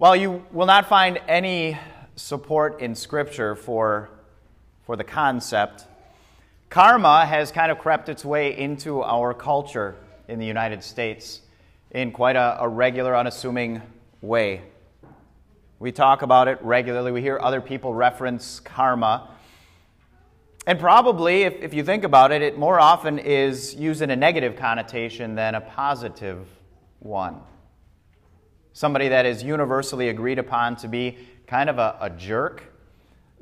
While you will not find any support in Scripture for, for the concept, karma has kind of crept its way into our culture in the United States in quite a, a regular, unassuming way. We talk about it regularly. We hear other people reference karma. And probably, if, if you think about it, it more often is used in a negative connotation than a positive one. Somebody that is universally agreed upon to be kind of a, a jerk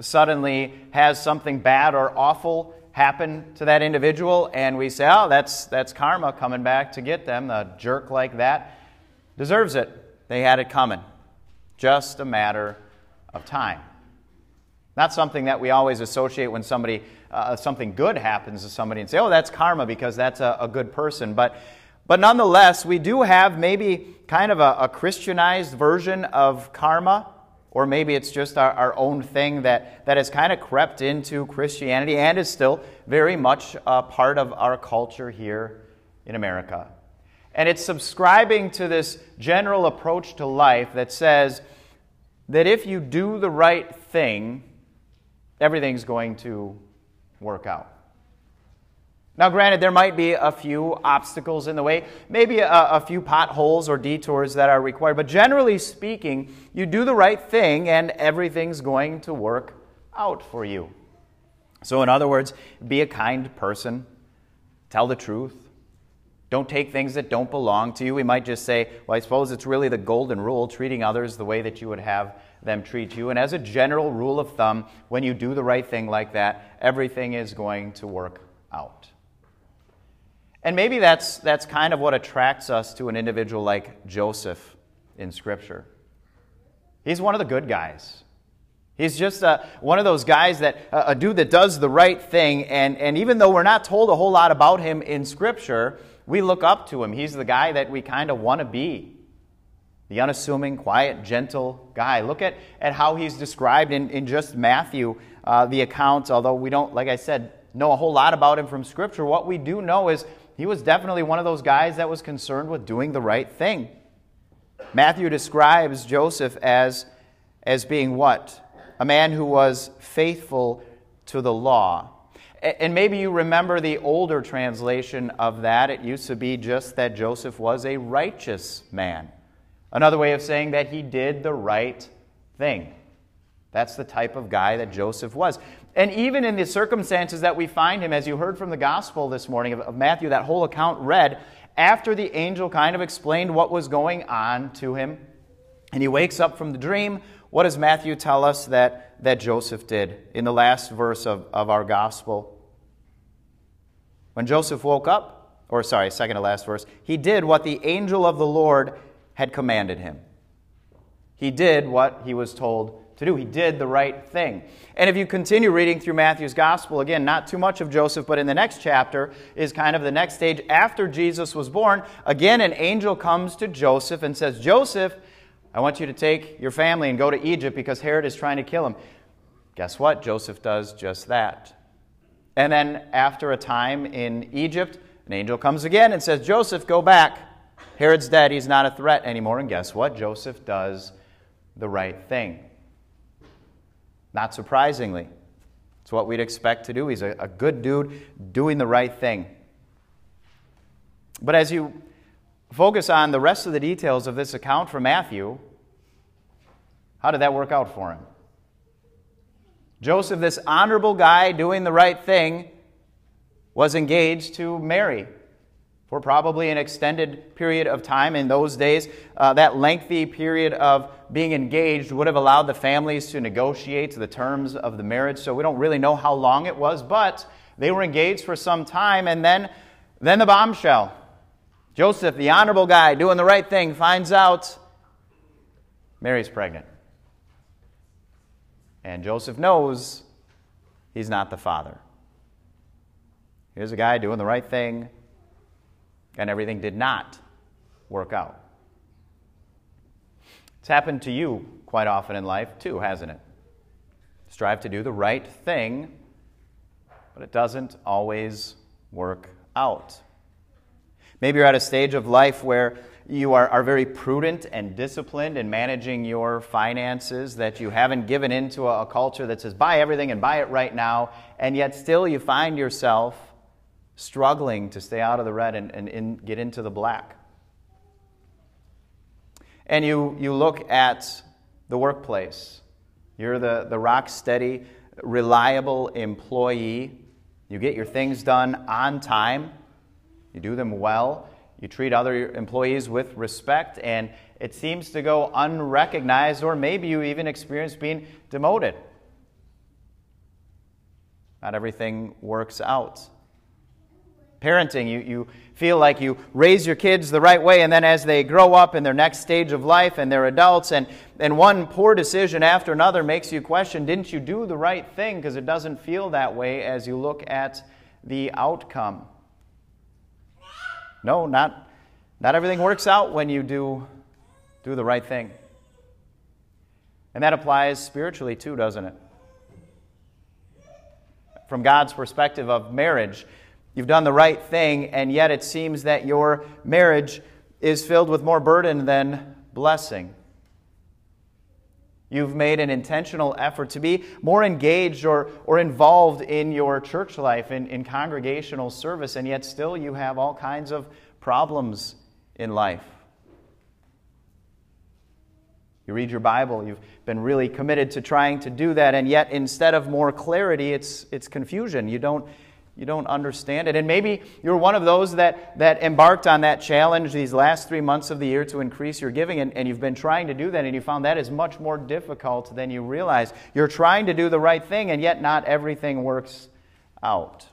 suddenly has something bad or awful happen to that individual, and we say, oh, that's, that's karma coming back to get them. A jerk like that deserves it. They had it coming. Just a matter of time. Not something that we always associate when somebody, uh, something good happens to somebody and say, oh, that's karma because that's a, a good person. But, but nonetheless, we do have maybe kind of a, a Christianized version of karma, or maybe it's just our, our own thing that, that has kind of crept into Christianity and is still very much a part of our culture here in America. And it's subscribing to this general approach to life that says that if you do the right thing, everything's going to work out. Now, granted, there might be a few obstacles in the way, maybe a, a, few potholes or detours that are required, but generally speaking, you do the right thing and everything's going to work out for you. So, in other words, be a kind person, tell the truth, don't take things that don't belong to you. We might just say, well, I suppose it's really the golden rule, treating others the way that you would have them treat you. And as a general rule of thumb, when you do the right thing like that, everything is going to work out. And maybe that's, that's kind of what attracts us to an individual like Joseph in Scripture. He's one of the good guys. He's just uh, one of those guys that, uh, a dude that does the right thing. And, and even though we're not told a whole lot about him in Scripture, we look up to him. He's the guy that we kind of want to be the unassuming, quiet, gentle guy. Look at, at how he's described in, in just Matthew, uh, the account, although we don't, like I said, know a whole lot about him from Scripture. What we do know is he was definitely one of those guys that was concerned with doing the right thing. Matthew describes Joseph as, as being what? A man who was faithful to the law. And maybe you remember the older translation of that. It used to be just that Joseph was a righteous man. Another way of saying that he did the right thing. That's the type of guy that Joseph was. And even in the circumstances that we find him, as you heard from the gospel this morning of, Matthew, that whole account read, after the angel kind of explained what was going on to him, and he wakes up from the dream, what does Matthew tell us that, that Joseph did in the last verse of, of our gospel? When Joseph woke up, or sorry, second to last verse, he did what the angel of the Lord had commanded him. He did what he was told to do. He did the right thing. And if you continue reading through Matthew's gospel, again, not too much of Joseph, but in the next chapter is kind of the next stage after Jesus was born. Again, an angel comes to Joseph and says, Joseph, I want you to take your family and go to Egypt because Herod is trying to kill him. Guess what? Joseph does just that. And then after a time in Egypt, an angel comes again and says, Joseph, go back. Herod's dead. He's not a threat anymore. And guess what? Joseph does the right thing. Not surprisingly, it's what we'd expect to do. He's a, a good dude doing the right thing. But as you focus on the rest of the details of this account from Matthew, how did that work out for him? Joseph, this honorable guy doing the right thing, was engaged to Mary for probably an extended period of time in those days. Uh, that lengthy period of being engaged would have allowed the families to negotiate the terms of the marriage. So we don't really know how long it was, but they were engaged for some time. And then, then the bombshell. Joseph, the honorable guy doing the right thing, finds out Mary's pregnant. And Joseph knows he's not the father. Here's a guy doing the right thing and everything did not work out. It's happened to you quite often in life, too, hasn't it? Strive to do the right thing, but it doesn't always work out. Maybe you're at a stage of life where you are, are very prudent and disciplined in managing your finances, that you haven't given into a, a culture that says buy everything and buy it right now, and yet still you find yourself struggling to stay out of the red and, and in, get into the black. And you, you look at the workplace. You're the, the rock steady, reliable employee. You get your things done on time, you do them well, you treat other employees with respect, and it seems to go unrecognized, or maybe you even experience being demoted. Not everything works out. Parenting, you, you feel like you raise your kids the right way, and then as they grow up in their next stage of life and they're adults, and, and one poor decision after another makes you question didn't you do the right thing? Because it doesn't feel that way as you look at the outcome. No, not, not everything works out when you do, do the right thing. And that applies spiritually too, doesn't it? From God's perspective of marriage, you've done the right thing, and yet it seems that your marriage is filled with more burden than blessing. You've made an intentional effort to be more engaged or, or involved in your church life, in, in congregational service, and yet still you have all kinds of problems in life. You read your Bible, you've been really committed to trying to do that, and yet instead of more clarity, it's, it's confusion. You don't you don't understand it. And maybe you're one of those that, that embarked on that challenge these last three months of the year to increase your giving, and, and you've been trying to do that, and you found that is much more difficult than you realize. You're trying to do the right thing, and yet not everything works out.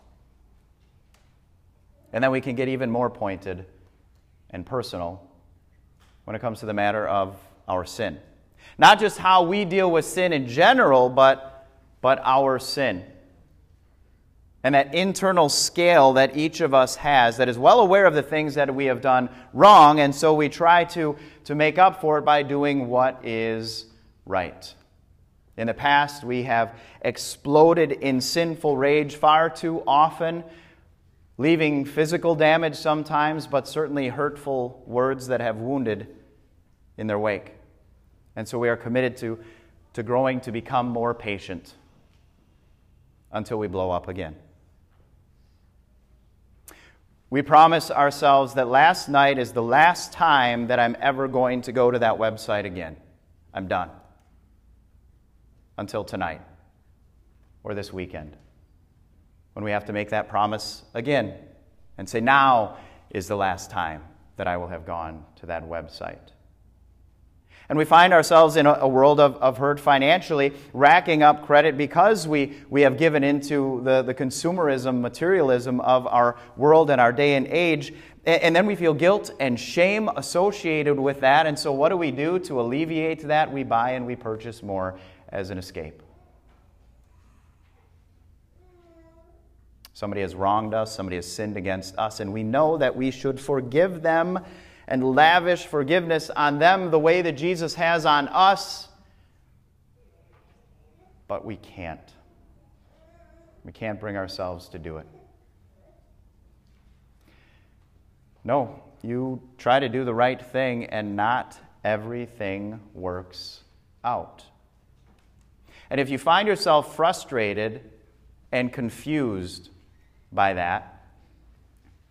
And then we can get even more pointed and personal when it comes to the matter of our sin. Not just how we deal with sin in general, but, but our sin and that internal scale that each of us has that is well aware of the things that we have done wrong, and so we try to, to make up for it by doing what is right. In the past, we have exploded in sinful rage far too often, leaving physical damage sometimes, but certainly hurtful words that have wounded in their wake. And so we are committed to, to growing to become more patient until we blow up again. We promise ourselves that last night is the last time that I'm ever going to go to that website again. I'm done. Until tonight or this weekend. When we have to make that promise again and say, now is the last time that I will have gone to that website. And we find ourselves in a, a, world of, of hurt financially, racking up credit because we, we have given into the, the consumerism, materialism of our world and our day and age. And, and then we feel guilt and shame associated with that. And so, what do we do to alleviate that? We buy and we purchase more as an escape. Somebody has wronged us, somebody has sinned against us, and we know that we should forgive them and lavish forgiveness on them the way that Jesus has on us. But we can't. We can't bring ourselves to do it. No, you try to do the right thing, and not everything works out. And if you find yourself frustrated and confused by that,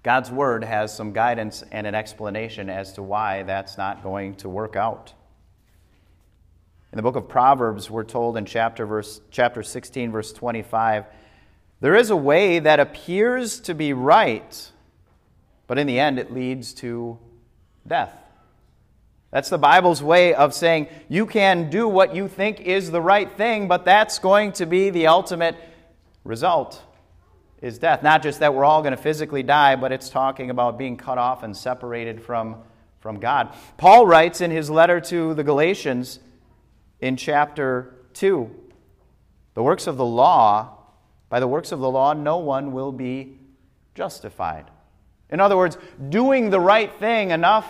God's Word has some guidance and an explanation as to why that's not going to work out. In the book of Proverbs, we're told in chapter, verse, chapter 16, verse 25, there is a way that appears to be right, but in the end it leads to death. That's the Bible's way of saying you can do what you think is the right thing, but that's going to be the ultimate result is death. Not just that we're all going to physically die, but it's talking about being cut off and separated from, from God. Paul writes in his letter to the Galatians in chapter 2 the works of the law, by the works of the law, no one will be justified. In other words, doing the right thing enough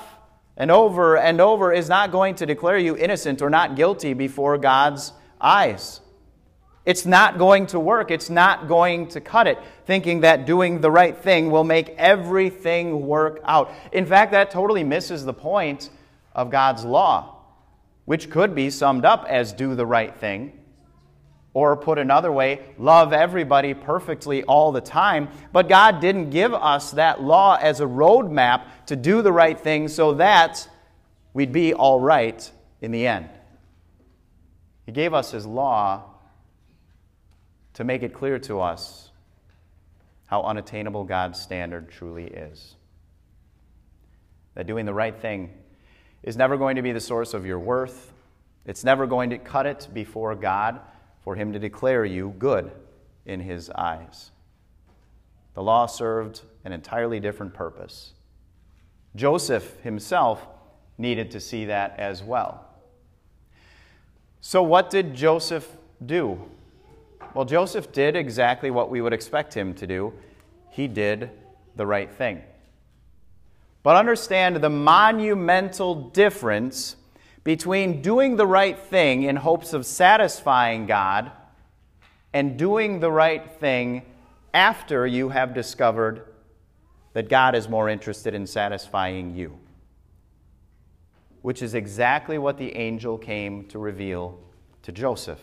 and over and over is not going to declare you innocent or not guilty before God's eyes. It's not going to work. It's not going to cut it, thinking that doing the right thing will make everything work out. In fact, that totally misses the point of God's law, which could be summed up as do the right thing. Or put another way, love everybody perfectly all the time. But God didn't give us that law as a roadmap to do the right thing so that we'd be all right in the end. He gave us His law to make it clear to us how unattainable God's standard truly is. That doing the right thing is never going to be the source of your worth, it's never going to cut it before God for Him to declare you good in His eyes. The law served an entirely different purpose. Joseph himself needed to see that as well. So, what did Joseph do? Well, Joseph did exactly what we would expect him to do. He did the right thing. But understand the monumental difference between doing the right thing in hopes of satisfying God and doing the right thing after you have discovered that God is more interested in satisfying you, which is exactly what the angel came to reveal to Joseph.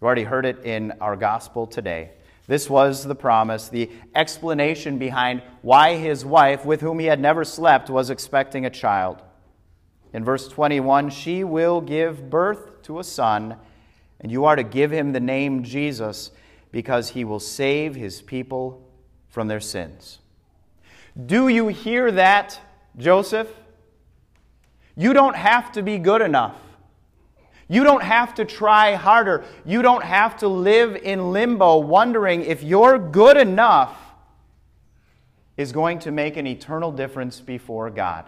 You already heard it in our gospel today. This was the promise, the explanation behind why his wife, with whom he had never slept, was expecting a child. In verse 21, she will give birth to a son, and you are to give him the name Jesus, because he will save his people from their sins. Do you hear that, Joseph? You don't have to be good enough. You don't have to try harder. You don't have to live in limbo wondering if you're good enough is going to make an eternal difference before God.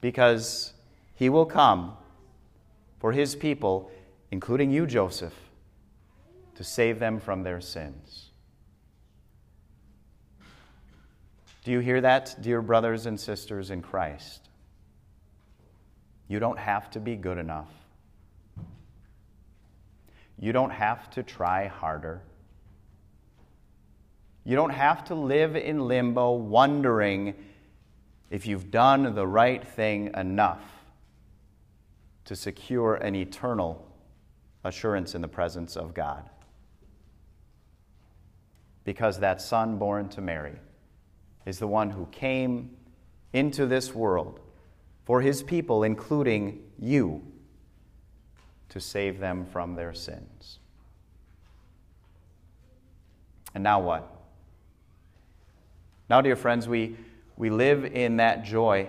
Because He will come for His people, including you, Joseph, to save them from their sins. Do you hear that, dear brothers and sisters in Christ? You don't have to be good enough. You don't have to try harder. You don't have to live in limbo wondering if you've done the right thing enough to secure an eternal assurance in the presence of God. Because that son born to Mary is the one who came into this world for his people, including you, to save them from their sins. And now what? Now, dear friends, we, we live in that joy.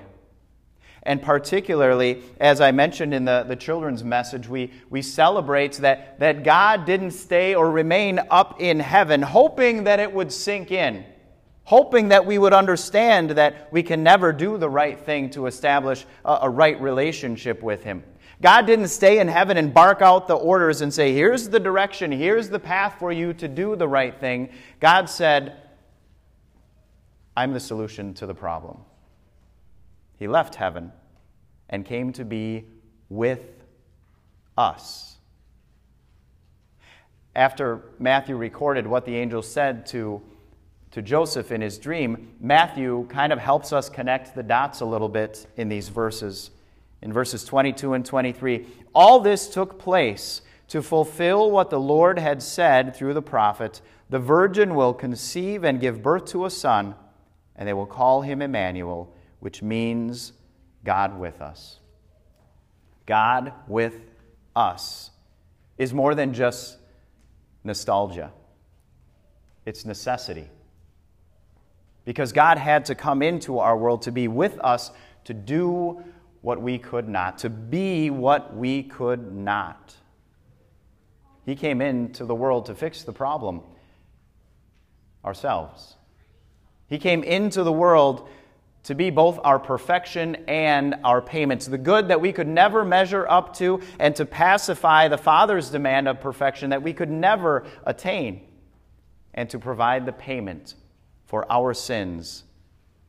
And particularly, as I mentioned in the, the children's message, we, we celebrate that, that God didn't stay or remain up in heaven, hoping that it would sink in hoping that we would understand that we can never do the right thing to establish a, a, right relationship with Him. God didn't stay in heaven and bark out the orders and say, Here's the direction, here's the path for you to do the right thing. God said, I'm the solution to the problem. He left heaven and came to be with us. After Matthew recorded what the angel said to to Joseph in his dream, Matthew kind of helps us connect the dots a little bit in these verses. In verses 22 and 23, all this took place to fulfill what the Lord had said through the prophet The virgin will conceive and give birth to a son, and they will call him Emmanuel, which means God with us. God with us is more than just nostalgia, it's necessity because God had to come into our world to be with us, to do what we could not, to be what we could not. He came into the world to fix the problem ourselves. He came into the world to be both our perfection and our payments, the good that we could never measure up to, and to pacify the Father's demand of perfection that we could never attain, and to provide the payment for our sins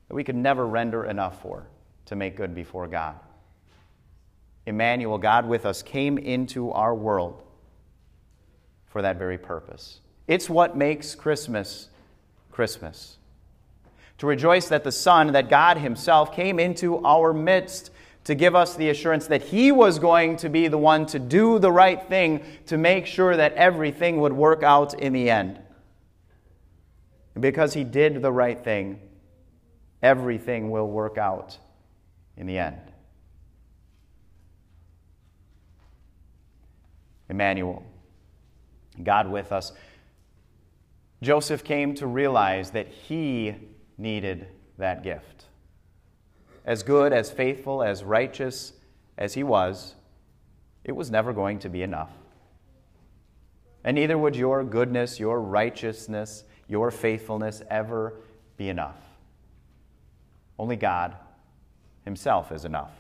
that we could never render enough for to make good before God. Emmanuel, God with us, came into our world for that very purpose. It's what makes Christmas Christmas. To rejoice that the Son, that God Himself came into our midst to give us the assurance that He was going to be the one to do the right thing to make sure that everything would work out in the end. And because He did the right thing, everything will work out in the end. Emmanuel, God with us. Joseph came to realize that he needed that gift. As good, as faithful, as righteous as he was, it was never going to be enough. And neither would your goodness, your righteousness, your faithfulness ever be enough. Only God Himself is enough.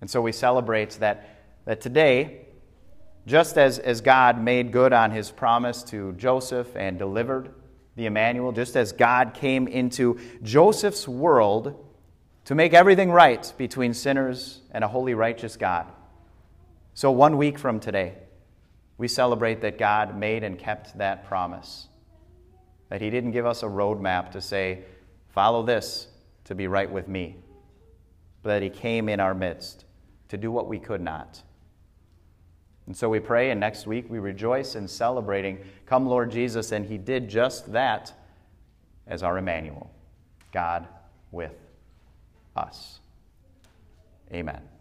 And so we celebrate that, that today, just as, as God made good on His promise to Joseph and delivered the Emmanuel, just as God came into Joseph's world to make everything right between sinners and a holy, righteous God. So, one week from today, we celebrate that God made and kept that promise. That He didn't give us a roadmap to say, follow this to be right with me, but that He came in our midst to do what we could not. And so we pray, and next week we rejoice in celebrating, Come, Lord Jesus, and He did just that as our Emmanuel, God with us. Amen.